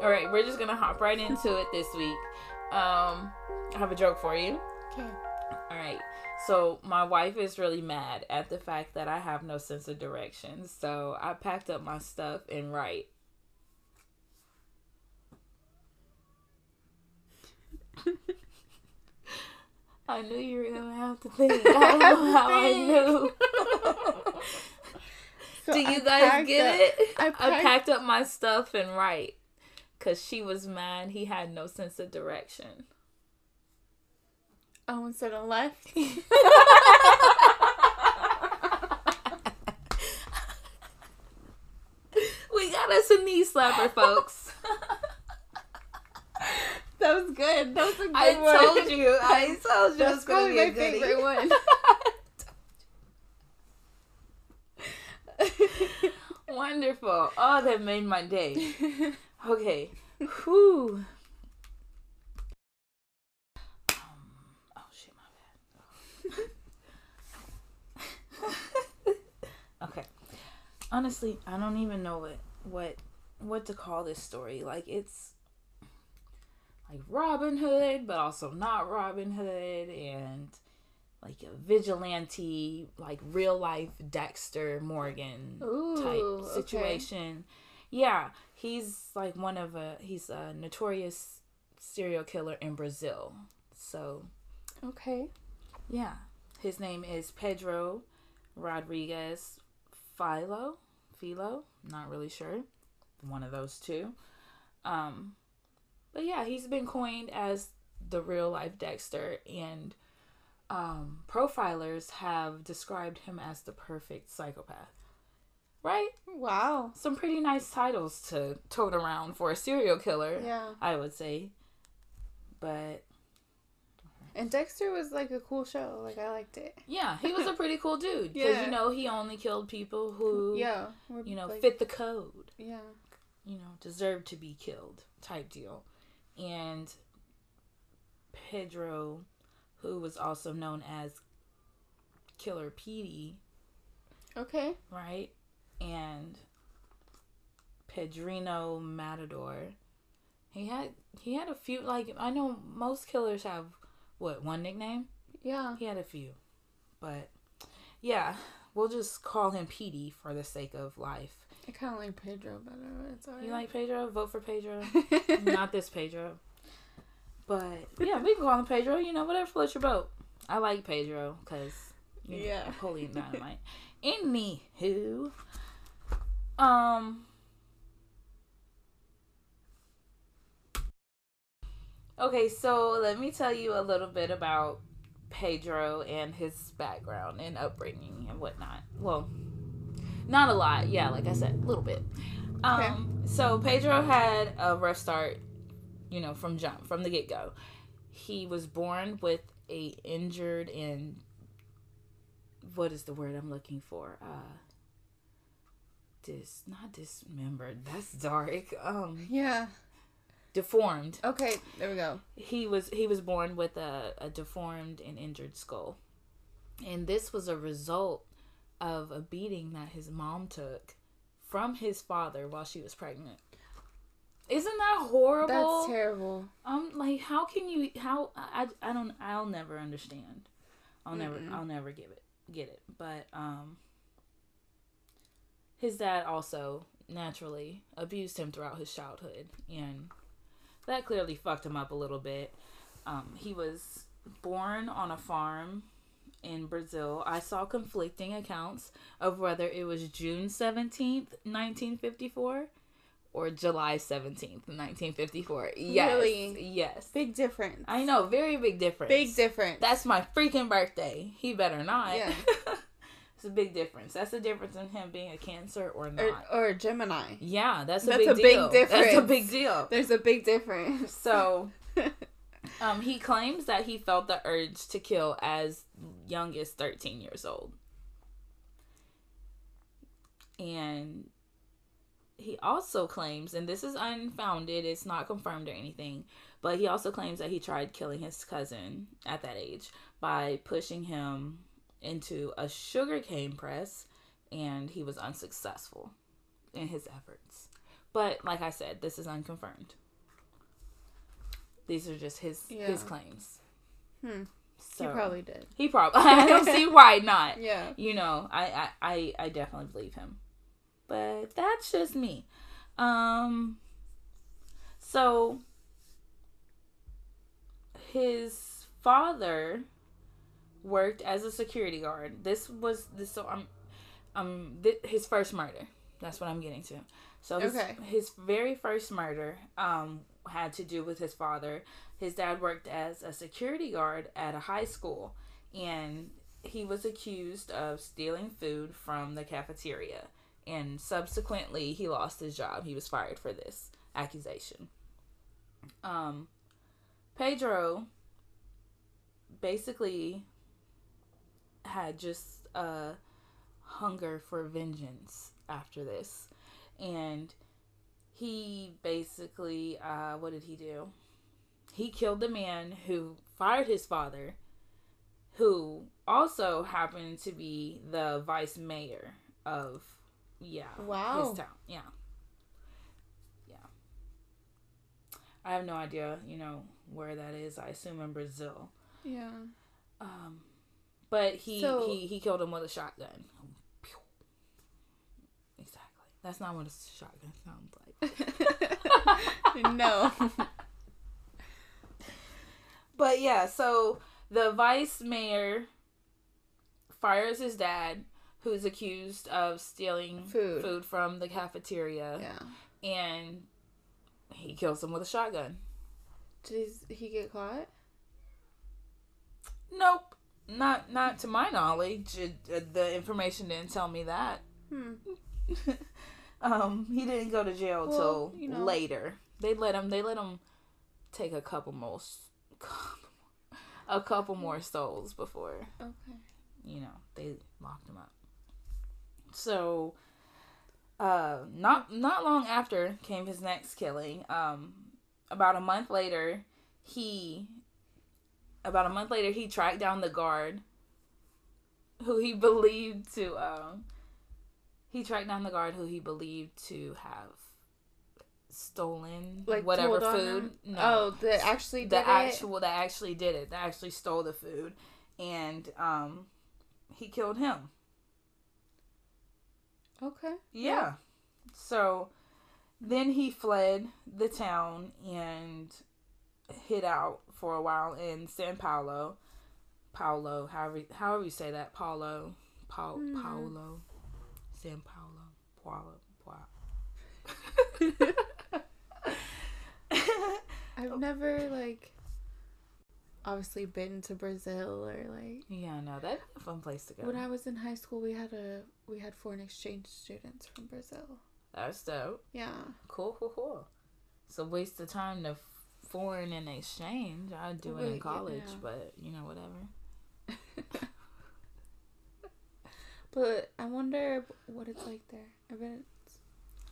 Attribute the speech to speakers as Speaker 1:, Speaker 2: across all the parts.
Speaker 1: All right, we're just gonna hop right into it this week. Um, I have a joke for you.
Speaker 2: Okay.
Speaker 1: All right. So my wife is really mad at the fact that I have no sense of direction. So I packed up my stuff and right. I knew you were gonna have to think. I don't know how I knew.
Speaker 2: So
Speaker 1: Do you
Speaker 2: I
Speaker 1: guys get
Speaker 2: up-
Speaker 1: it?
Speaker 2: I
Speaker 1: I
Speaker 2: packed-
Speaker 1: packed up my stuff and right. Cause she was mad. He had no sense of direction.
Speaker 2: Oh, instead of left.
Speaker 1: we got us a knee slapper, folks.
Speaker 2: That was good. That was a good
Speaker 1: I
Speaker 2: one.
Speaker 1: I told you. I told you it was
Speaker 2: That's
Speaker 1: gonna
Speaker 2: probably
Speaker 1: be a
Speaker 2: my
Speaker 1: goodie.
Speaker 2: favorite one.
Speaker 1: Wonderful. Oh, that made my day. Okay. Whew. Um, oh shit, my bad. okay. Honestly, I don't even know what what what to call this story. Like it's like Robin Hood, but also not Robin Hood, and like a vigilante, like real life Dexter Morgan
Speaker 2: Ooh,
Speaker 1: type
Speaker 2: okay.
Speaker 1: situation. Yeah, he's like one of a he's a notorious serial killer in Brazil. So
Speaker 2: Okay.
Speaker 1: yeah, his name is Pedro Rodriguez Filho. Filho, not really sure. One of those two. Um, but yeah, he's been coined as the real life Dexter, and um, profilers have described him as the perfect psychopath. Right?
Speaker 2: Wow.
Speaker 1: Some pretty nice titles to tote around for a serial killer,
Speaker 2: Yeah.
Speaker 1: I would say. But
Speaker 2: And Dexter was like a cool show. Like I liked it.
Speaker 1: yeah, he was a pretty cool dude because
Speaker 2: Yeah.
Speaker 1: you know he only killed people who
Speaker 2: Yeah.
Speaker 1: you know
Speaker 2: like-
Speaker 1: fit the code.
Speaker 2: Yeah.
Speaker 1: you know, deserved to be killed type deal. And Pedro, who was also known as Killer Petey,
Speaker 2: Okay.
Speaker 1: right? And Pedrinho Matador. He had he had a few like I know most killers have what, one nickname?
Speaker 2: Yeah.
Speaker 1: He had a few. But yeah, we'll just call him Petey for the sake of life.
Speaker 2: I kind of like Pedro better. It's.
Speaker 1: You like Pedro? Vote for Pedro. not this Pedro. But yeah, we can call him Pedro. You know, whatever floats your boat. I like Pedro because you know,
Speaker 2: Yeah.
Speaker 1: Napoleon Dynamite. Anywho, um, okay, so let me tell you a little bit about Pedro and his background and upbringing and whatnot. Well, not a lot. Yeah, like I said, a little bit. Um, so Pedro had a rough start, you know, from jump, from the get go. He was born with a injured and what is the word I'm looking for? Uh dis not dismembered. That's dark. Um
Speaker 2: yeah.
Speaker 1: deformed.
Speaker 2: Okay. There we go.
Speaker 1: He was he was born with a, a deformed and injured skull. And this was a result of a beating that his mom took from his father while she was pregnant. Isn't that horrible?
Speaker 2: That's terrible.
Speaker 1: Um, like how can you? How I, I don't. I'll never understand. I'll never.
Speaker 2: Mm-mm.
Speaker 1: I'll never give it. Get it. But um, his dad also naturally abused him throughout his childhood, and that clearly fucked him up a little bit. Um, he was born on a farm in Brazil. I saw conflicting accounts of whether it was June seventeenth, nineteen fifty four or July 17th, 1954. Yes.
Speaker 2: Really?
Speaker 1: Yes.
Speaker 2: Big difference.
Speaker 1: I know, very big difference.
Speaker 2: Big difference.
Speaker 1: That's my freaking birthday. He better not.
Speaker 2: Yeah.
Speaker 1: it's a big difference. That's the difference in him being a cancer or not.
Speaker 2: or, or Gemini.
Speaker 1: yeah, that's a
Speaker 2: That's
Speaker 1: big
Speaker 2: a big
Speaker 1: deal. That's a
Speaker 2: difference.
Speaker 1: big deal.
Speaker 2: There's a big difference.
Speaker 1: So, um, he claims that he felt the urge to kill as young as 13 years old. And he also claims, and this is unfounded, it's not confirmed or anything, but he also claims that he tried killing his cousin at that age by pushing him into a sugarcane press, and he was unsuccessful in his efforts. But like I said, this is unconfirmed. These are just his his claims.
Speaker 2: Hmm.
Speaker 1: So
Speaker 2: He probably did.
Speaker 1: he probably I don't see why not.
Speaker 2: Yeah.
Speaker 1: You know, I I I definitely believe him. But that's just me. Um so his father worked as a security guard. This was this so I'm um th- his first murder. That's what I'm getting to. So his,
Speaker 2: Okay.
Speaker 1: his very first murder um had to do with his father. His dad worked as a security guard at a high school and he was accused of stealing food from the cafeteria and subsequently he lost his job. He was fired for this accusation. Um Pedro basically had just a hunger for vengeance after this. And he basically, uh, what did he do? He killed the man who fired his father, who also happened to be the vice mayor of, yeah,
Speaker 2: Wow.
Speaker 1: his town. Yeah. Yeah. I have no idea, you know, where that is. I assume in Brazil.
Speaker 2: Yeah.
Speaker 1: Um, but he
Speaker 2: So-
Speaker 1: he he killed him with a shotgun. Exactly. That's not what a shotgun sounds like.
Speaker 2: no.
Speaker 1: But yeah, so the vice mayor fires his dad, who's accused of stealing
Speaker 2: Food.
Speaker 1: food from the cafeteria,
Speaker 2: Yeah.
Speaker 1: and he kills him with a shotgun.
Speaker 2: Did he, he get caught?
Speaker 1: Nope, not not to my knowledge. Uh, the information didn't tell me that.
Speaker 2: Hmm.
Speaker 1: um, he didn't go to jail
Speaker 2: Well,
Speaker 1: till
Speaker 2: you know.
Speaker 1: later. They let him. They let him take a couple more, a couple more souls before
Speaker 2: Okay.
Speaker 1: you know they locked him up. So, uh, not not long after came his next killing. Um, about a month later, he about a month later he tracked down the guard who he believed to um he tracked down the guard who he believed to have stolen
Speaker 2: Like
Speaker 1: whatever food. No
Speaker 2: Oh, that actually did
Speaker 1: the
Speaker 2: it?
Speaker 1: actual that actually did it that actually stole the food and um he killed him
Speaker 2: Okay.
Speaker 1: yeah so then he fled the town and hid out for a while in san paulo paulo however however you say that paulo pa-
Speaker 2: Mhm.
Speaker 1: paulo san paulo paulo paulo
Speaker 2: I've never like obviously been to Brazil or like
Speaker 1: yeah no that'd be a fun place to go
Speaker 2: when I was in high school we had a we had foreign exchange students from Brazil.
Speaker 1: that's dope
Speaker 2: Yeah.
Speaker 1: Cool, cool, cool. It's a waste of time to foreign and exchange. I'd do it in college,
Speaker 2: yeah.
Speaker 1: but you know, whatever.
Speaker 2: But I wonder what it's like there. I bet it's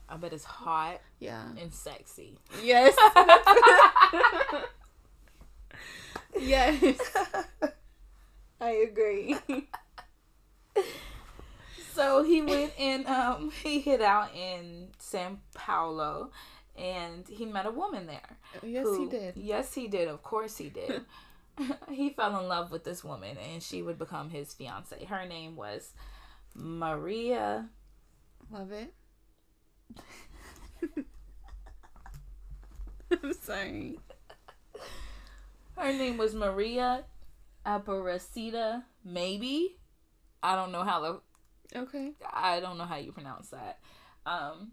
Speaker 1: I bet it's hot
Speaker 2: yeah.
Speaker 1: and sexy.
Speaker 2: Yes. yes. I agree.
Speaker 1: so he went and um he hit out in San Paulo and he met a woman there.
Speaker 2: yes,
Speaker 1: who-
Speaker 2: he did.
Speaker 1: Yes, he did. Of course he did. he fell in love with this woman and she would become his fiance. Her name was Maria
Speaker 2: Love it. I'm sorry.
Speaker 1: Her name was Maria Aparecida, maybe. I don't know how the
Speaker 2: Okay.
Speaker 1: I don't know how you pronounce that. Um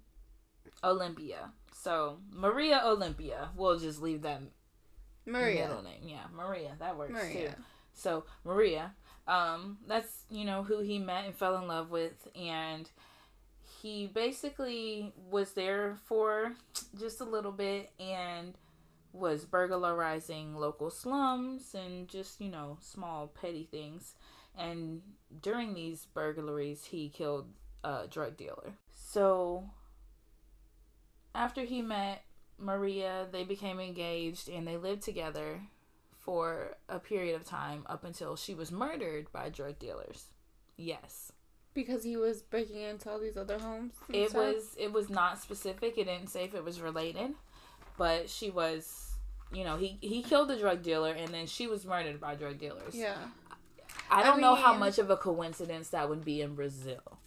Speaker 1: Olympia. So Maria Olympia. We'll just leave that
Speaker 2: Maria.
Speaker 1: middle name. Yeah, Maria. That works
Speaker 2: Maria.
Speaker 1: too. So Maria, um, that's you know who he met and fell in love with, and he basically was there for just a little bit and was burglarizing local slums and just you know small petty things. And during these burglaries, he killed a drug dealer. So after he met Maria, they became engaged and they lived together for a period of time up until she was murdered by drug dealers. Yes.
Speaker 2: Because he was breaking into all these other homes.
Speaker 1: It
Speaker 2: stuff?
Speaker 1: was it was not specific. It didn't say if it was related, but she was, you know, he he killed the drug dealer and then she was murdered by drug dealers.
Speaker 2: Yeah.
Speaker 1: I
Speaker 2: I
Speaker 1: don't know how much of a coincidence that would be in Brazil.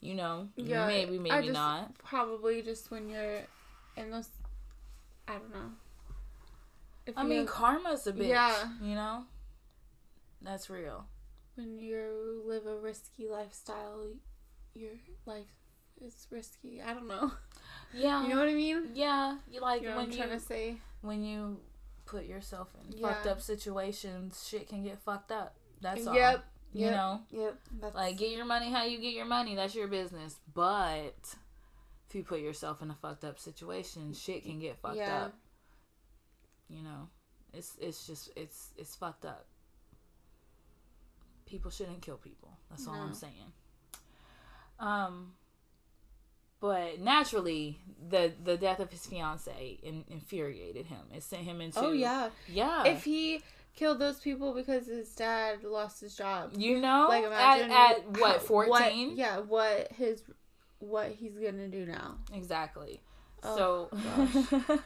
Speaker 1: You know,
Speaker 2: Yeah,
Speaker 1: maybe
Speaker 2: I
Speaker 1: maybe
Speaker 2: just-
Speaker 1: not.
Speaker 2: Probably just when you're in those. I don't know. If
Speaker 1: I mean,
Speaker 2: have-
Speaker 1: karma's a bitch.
Speaker 2: Yeah.
Speaker 1: You know, that's real.
Speaker 2: when you live a risky lifestyle, your life is risky. I don't know.
Speaker 1: Yeah.
Speaker 2: You know what I mean?
Speaker 1: yeah. You like
Speaker 2: You know what
Speaker 1: when
Speaker 2: I'm
Speaker 1: you
Speaker 2: trying to say?
Speaker 1: when you put yourself in
Speaker 2: Yeah.
Speaker 1: fucked up situations, shit can get fucked up. That's all.
Speaker 2: Yep.
Speaker 1: You
Speaker 2: yep,
Speaker 1: know,
Speaker 2: Yep. That's
Speaker 1: like get your money how you get your money. That's your business. But if you put yourself in a fucked up situation, shit can get fucked
Speaker 2: Yeah.
Speaker 1: up. You know, it's it's just it's it's fucked up. People shouldn't kill people. That's all I'm saying. Um, but naturally, the the death of his fiance in, infuriated him. It sent him into
Speaker 2: Oh yeah.
Speaker 1: yeah.
Speaker 2: If he killed those people because his dad lost his job,
Speaker 1: you know,
Speaker 2: like imagine
Speaker 1: at, at what fourteen?
Speaker 2: Yeah. What his what he's gonna do now?
Speaker 1: Exactly.
Speaker 2: Oh,
Speaker 1: so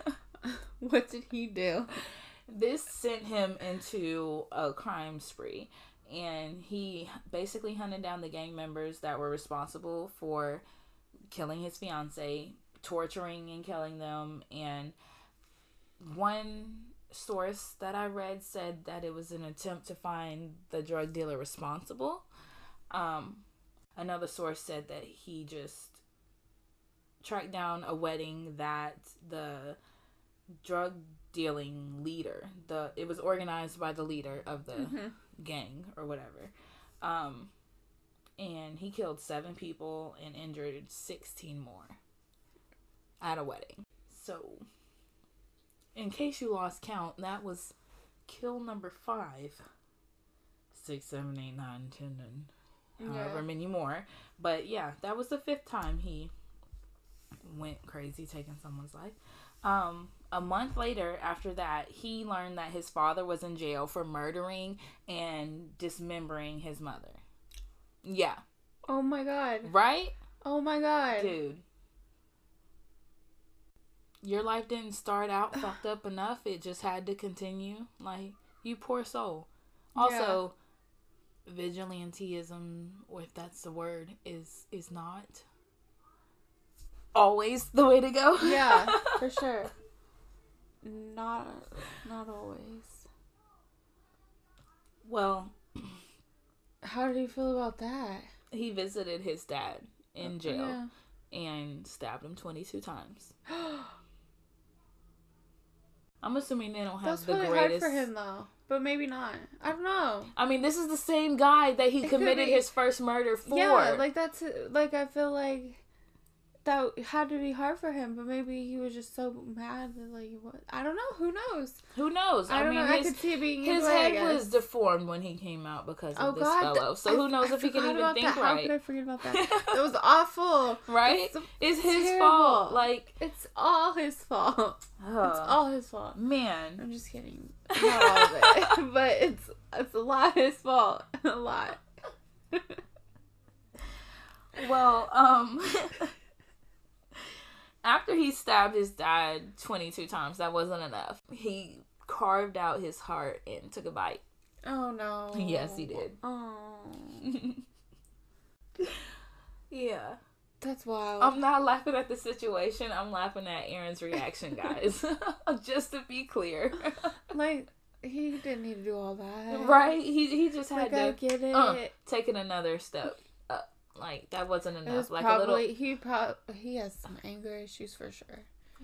Speaker 2: What did he do?
Speaker 1: this sent him into a crime spree and he basically hunted down the gang members that were responsible for killing his fiance torturing and killing them and one source that i read said that it was an attempt to find the drug dealer responsible um, another source said that he just tracked down a wedding that the drug dealing leader. The it was organized by the leader of the
Speaker 2: Mhm.
Speaker 1: gang or whatever. Um and he killed 7 people and injured 16 more at a wedding. So in case you lost count, that was kill number 5. Six, seven, eight, nine, ten, and however many more. But yeah, that was the fifth time he went crazy taking someone's life. Um, a month later, after that, he learned that his father was in jail for murdering and dismembering his mother. Yeah,
Speaker 2: Oh my god.
Speaker 1: right,
Speaker 2: Oh my god.
Speaker 1: dude. Your life didn't start out fucked up enough. It just had to continue. Like you poor soul. Also, vigilanteism, or if that's the word, is is not always the way to go.
Speaker 2: Yeah, for sure. Not not always.
Speaker 1: well,
Speaker 2: How did you feel about that?
Speaker 1: he visited his dad in uh, jail
Speaker 2: Yeah.
Speaker 1: and stabbed him 22 times. I'm assuming they don't have the greatest.
Speaker 2: That's
Speaker 1: the
Speaker 2: really
Speaker 1: greatest.
Speaker 2: hard for him though. But maybe not. I don't know.
Speaker 1: I mean, this is the same guy that he
Speaker 2: It
Speaker 1: committed his first murder for.
Speaker 2: Yeah, like that's like I feel like that had to be hard for him, but maybe he was just so mad that like what I don't know. Who knows?
Speaker 1: Who knows?
Speaker 2: I, don't
Speaker 1: mean,
Speaker 2: know. I could see being
Speaker 1: his
Speaker 2: way,
Speaker 1: head was deformed when he came out because of
Speaker 2: Oh
Speaker 1: this
Speaker 2: God!
Speaker 1: fellow. So who knows
Speaker 2: I
Speaker 1: if he can even think
Speaker 2: that. How
Speaker 1: right?
Speaker 2: could I forget about that? that was awful.
Speaker 1: right?
Speaker 2: It's,
Speaker 1: It's his
Speaker 2: terrible.
Speaker 1: fault. Like,
Speaker 2: it's all his fault. It's
Speaker 1: oh,
Speaker 2: all his fault.
Speaker 1: man.
Speaker 2: I'm just kidding. Not all of it, but it's it's a lot his fault. A lot.
Speaker 1: Well, um, after he stabbed his dad 22 times, that wasn't enough. He carved out his heart and took a bite.
Speaker 2: Oh no.
Speaker 1: Yes, he did.
Speaker 2: Oh,
Speaker 1: yeah.
Speaker 2: that's wild.
Speaker 1: I'm not laughing at the situation. I'm laughing at Aaron's reaction, guys. Just to be clear.
Speaker 2: like he didn't need to do all that.
Speaker 1: right? He he just had
Speaker 2: Like I
Speaker 1: to
Speaker 2: get it.
Speaker 1: uh, take it another step up. Like that wasn't
Speaker 2: it
Speaker 1: enough.
Speaker 2: was
Speaker 1: like
Speaker 2: probably
Speaker 1: a little
Speaker 2: he probably he has some anger issues for sure.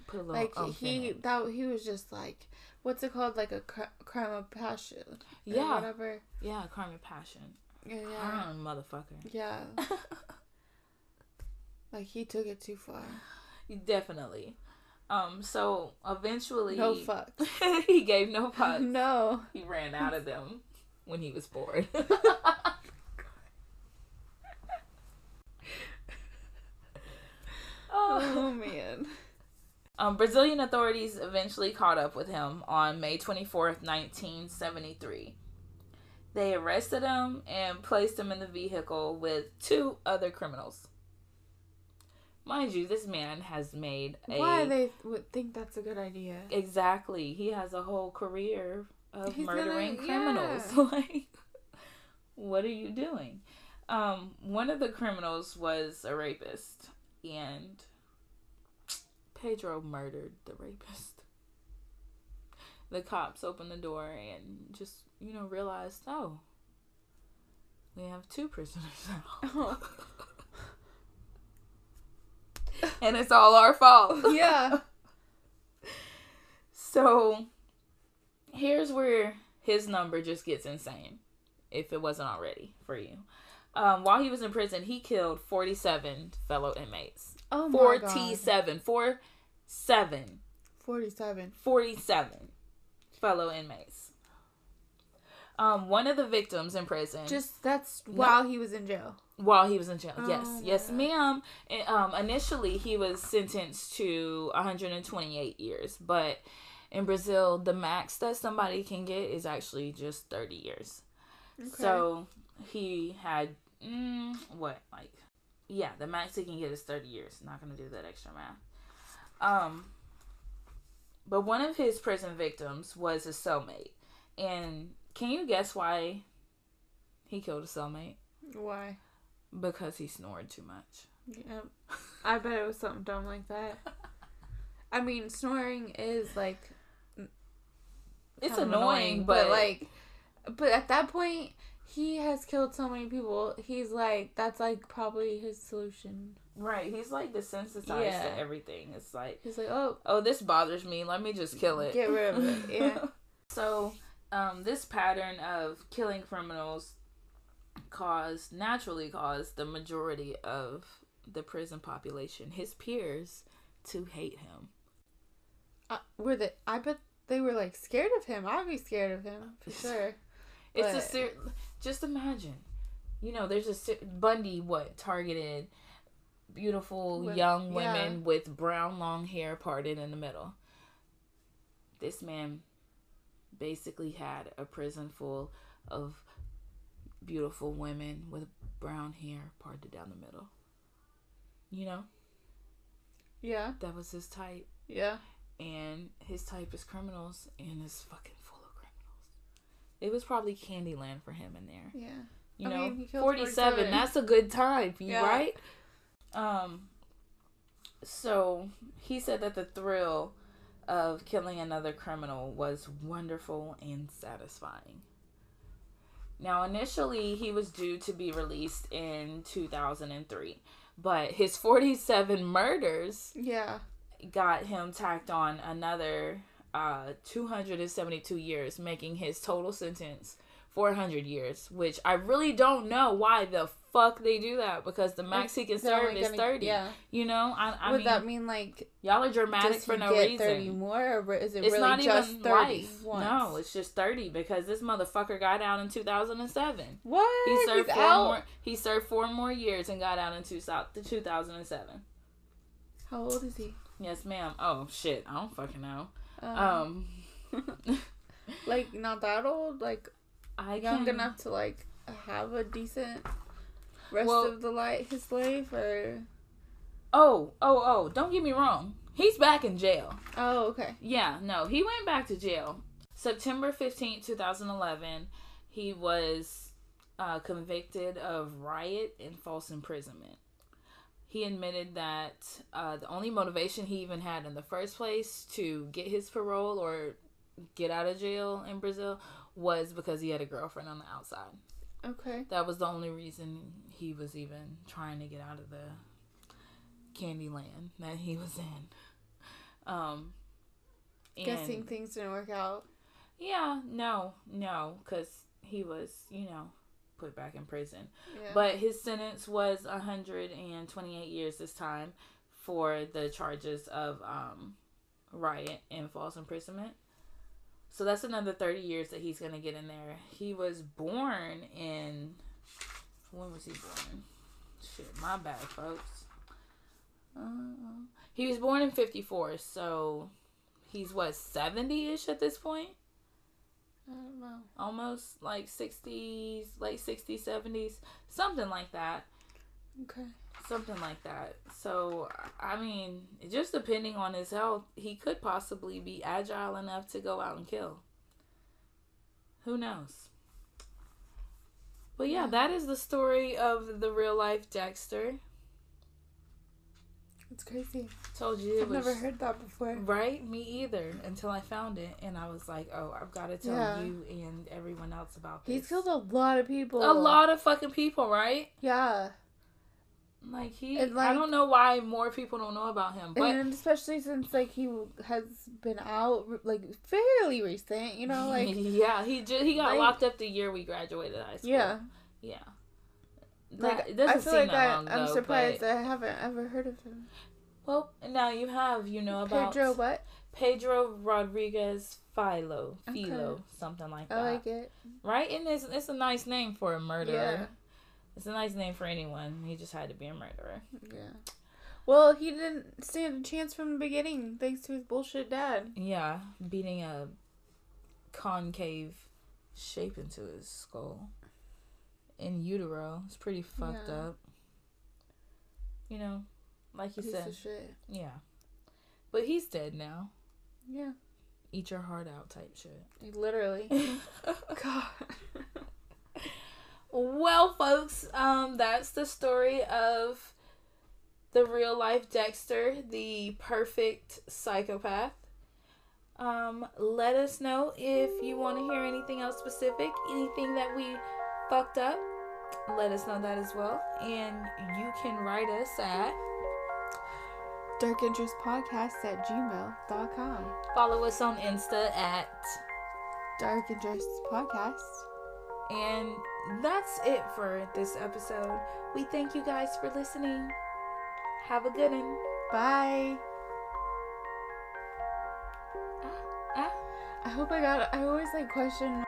Speaker 1: put a little
Speaker 2: Like he that he was just like what's it called like a cr- crime of passion. or
Speaker 1: Yeah.
Speaker 2: whatever.
Speaker 1: Yeah, crime of passion.
Speaker 2: Yeah. Yeah.
Speaker 1: Ah, motherfucker.
Speaker 2: yeah. Like he took it too far.
Speaker 1: Definitely. Um, so eventually
Speaker 2: No fuck.
Speaker 1: he gave no fucks.
Speaker 2: no.
Speaker 1: He ran out of them when he was bored. Oh.
Speaker 2: Man.
Speaker 1: Um, Brazilian authorities eventually caught up with him on May 24th, 1973. They arrested him and placed him in the vehicle with two other criminals. Mind you, this man has made a
Speaker 2: Why they would think that's a good idea?
Speaker 1: exactly. He has a whole career of
Speaker 2: He's gonna-
Speaker 1: murdering
Speaker 2: yeah.
Speaker 1: criminals. like, what are you doing? Um, one of the criminals was a rapist, and Pedro murdered the rapist. The cops opened the door and just, you know, realized, oh, we have two prisoners now. and it's all our fault.
Speaker 2: yeah.
Speaker 1: So here's where his number just gets insane, if it wasn't already for you. Um, while he was in prison, he killed 47 fellow inmates.
Speaker 2: Oh my god.
Speaker 1: 47. 47.
Speaker 2: Forty-seven.
Speaker 1: 47 fellow inmates. Um, one of the victims in prison,
Speaker 2: Just that's while he was in jail.
Speaker 1: while he was in jail.
Speaker 2: Oh
Speaker 1: yes, yes,
Speaker 2: God.
Speaker 1: ma'am. And, um, initially, he was sentenced to 128 years, but in Brazil, the max that somebody can get is actually just 30 years.
Speaker 2: Okay.
Speaker 1: So he had mm, what like yeah, the max he can get is 30 years. Not gonna do that extra math. Um, but one of his prison victims was his cellmate, and can you guess why he killed a cellmate?
Speaker 2: why?
Speaker 1: Because he snored too much.
Speaker 2: Yeah. I bet it was something dumb like that. I mean, snoring is like
Speaker 1: It's
Speaker 2: of
Speaker 1: annoying, but,
Speaker 2: like, but at that point, he has killed so many people. He's like, that's like probably his solution.
Speaker 1: right, he's like desensitized
Speaker 2: Yeah.
Speaker 1: to everything. It's like,
Speaker 2: He's like, oh,
Speaker 1: oh, this bothers me. Let me just kill it.
Speaker 2: Get rid of it, yeah.
Speaker 1: so, um, this pattern of killing criminals caused naturally caused the majority of the prison population, his peers, to hate him.
Speaker 2: uh, were they? I bet they were like scared of him. I'd be scared of him for sure.
Speaker 1: It's a ser- just imagine, you know, there's a ser- Bundy what targeted beautiful
Speaker 2: Wo-
Speaker 1: young
Speaker 2: yeah.
Speaker 1: women with brown long hair parted in the middle. This man basically had a prison full of beautiful women with brown hair parted down the middle. You know,
Speaker 2: Yeah,
Speaker 1: that was his type.
Speaker 2: yeah.
Speaker 1: and his type is criminals and is fucking full of criminals. It was probably Candyland for him in there.
Speaker 2: Yeah.
Speaker 1: You
Speaker 2: I
Speaker 1: know,
Speaker 2: mean,
Speaker 1: 47,
Speaker 2: 47.
Speaker 1: that's a good time,
Speaker 2: Yeah.
Speaker 1: right? Um so he said that the thrill of killing another criminal was wonderful and satisfying. Now, initially, he was due to be released in 2003, but his 47 murders
Speaker 2: Yeah.
Speaker 1: got him tacked on another uh 272 years making his total sentence 400 years which i really don't know why the fuck they do that because the max he can serve is
Speaker 2: gonna-
Speaker 1: 30
Speaker 2: Yeah.
Speaker 1: you know i, I
Speaker 2: Would
Speaker 1: mean
Speaker 2: that mean like
Speaker 1: y'all are dramatic for no
Speaker 2: get
Speaker 1: reason
Speaker 2: thirty more, or is it
Speaker 1: it's
Speaker 2: really
Speaker 1: not
Speaker 2: just
Speaker 1: even
Speaker 2: thirty?
Speaker 1: life
Speaker 2: once?
Speaker 1: no it's just 30 because this motherfucker got out in 2007
Speaker 2: what?
Speaker 1: he served
Speaker 2: He's
Speaker 1: four
Speaker 2: out?
Speaker 1: more he served four more years and got out in two, 2007
Speaker 2: How old is he?
Speaker 1: yes ma'am oh shit i don't fucking know
Speaker 2: Um,
Speaker 1: um
Speaker 2: like not that old, like
Speaker 1: i
Speaker 2: young
Speaker 1: can-
Speaker 2: enough to like have a decent rest
Speaker 1: Well-
Speaker 2: of the life his life, or
Speaker 1: Oh, oh, oh, don't get me wrong. He's back in jail.
Speaker 2: oh okay.
Speaker 1: Yeah, no, he went back to jail. September 15th, 2011, he was uh, convicted of riot and false imprisonment. He admitted that uh, the only motivation he even had in the first place to get his parole or get out of jail in Brazil was because he had a girlfriend on the outside.
Speaker 2: Okay.
Speaker 1: That was the only reason he was even trying to get out of the candy land that he was in. Um, and
Speaker 2: Guessing things didn't work out.
Speaker 1: yeah, no, no, because he was, you know, put back in prison.
Speaker 2: Yeah.
Speaker 1: But his sentence was 128 years this time for the charges of um, riot and false imprisonment. So that's another 30 years that he's going to get in there. He was born in. When was he born? Shit, my bad, folks. Uh, he was born in 54, so he's what, 70 ish at this point?
Speaker 2: I don't know.
Speaker 1: almost like 60s, late 60s, 70s, something like that.
Speaker 2: Okay.
Speaker 1: Something like that. So, I mean, just depending on his health, he could possibly be agile enough to go out and kill. Who knows? But yeah,
Speaker 2: Yeah.
Speaker 1: that is the story of the real life Dexter.
Speaker 2: It's crazy.
Speaker 1: Told you it
Speaker 2: I've
Speaker 1: was
Speaker 2: never heard that before.
Speaker 1: right. Me either. Until I found it, and I was like, "Oh, I've got to tell
Speaker 2: Yeah.
Speaker 1: you and everyone else about this."
Speaker 2: He's killed a lot of people.
Speaker 1: a lot of fucking people, right?
Speaker 2: Yeah.
Speaker 1: Like he,
Speaker 2: And,
Speaker 1: I don't know why more people don't know about him, but
Speaker 2: and especially since like he has been out like fairly recent, you know, like
Speaker 1: yeah, he just he got
Speaker 2: like-
Speaker 1: locked up the year we graduated high school.
Speaker 2: yeah,
Speaker 1: yeah.
Speaker 2: Like
Speaker 1: That- it doesn't
Speaker 2: I feel like I,
Speaker 1: ago,
Speaker 2: surprised
Speaker 1: but-
Speaker 2: I haven't ever heard of him.
Speaker 1: well, now you have you know about
Speaker 2: Pedro, what?
Speaker 1: Pedro Rodriguez Filho,
Speaker 2: Okay.
Speaker 1: Filho, something like that,
Speaker 2: I like it.
Speaker 1: right? And it's it's a nice name for a murderer.
Speaker 2: Yeah.
Speaker 1: It's a nice name for anyone. He just had to be a murderer.
Speaker 2: Yeah. Well, he didn't stand a chance from the beginning, thanks to his bullshit dad.
Speaker 1: Yeah, beating a concave shape into his skull in utero. It's pretty fucked
Speaker 2: Yeah.
Speaker 1: up. You know, like you
Speaker 2: Piece
Speaker 1: said. Yeah. But he's dead now.
Speaker 2: Yeah.
Speaker 1: Eat your heart out type shit.
Speaker 2: Literally. God.
Speaker 1: well, folks, um, that's the story of the real life Dexter, the perfect psychopath. Um, let us know if you want to hear anything else specific, anything that we fucked up. Let us know that as well. And you can write us at
Speaker 2: Dark Interest Podcast at gmail.com.
Speaker 1: follow us on Insta at
Speaker 2: Dark Interest Podcast.
Speaker 1: And that's it for this episode. We thank you guys for listening. Have a good one.
Speaker 2: Bye.
Speaker 1: Ah.
Speaker 2: I hope I got. I always like question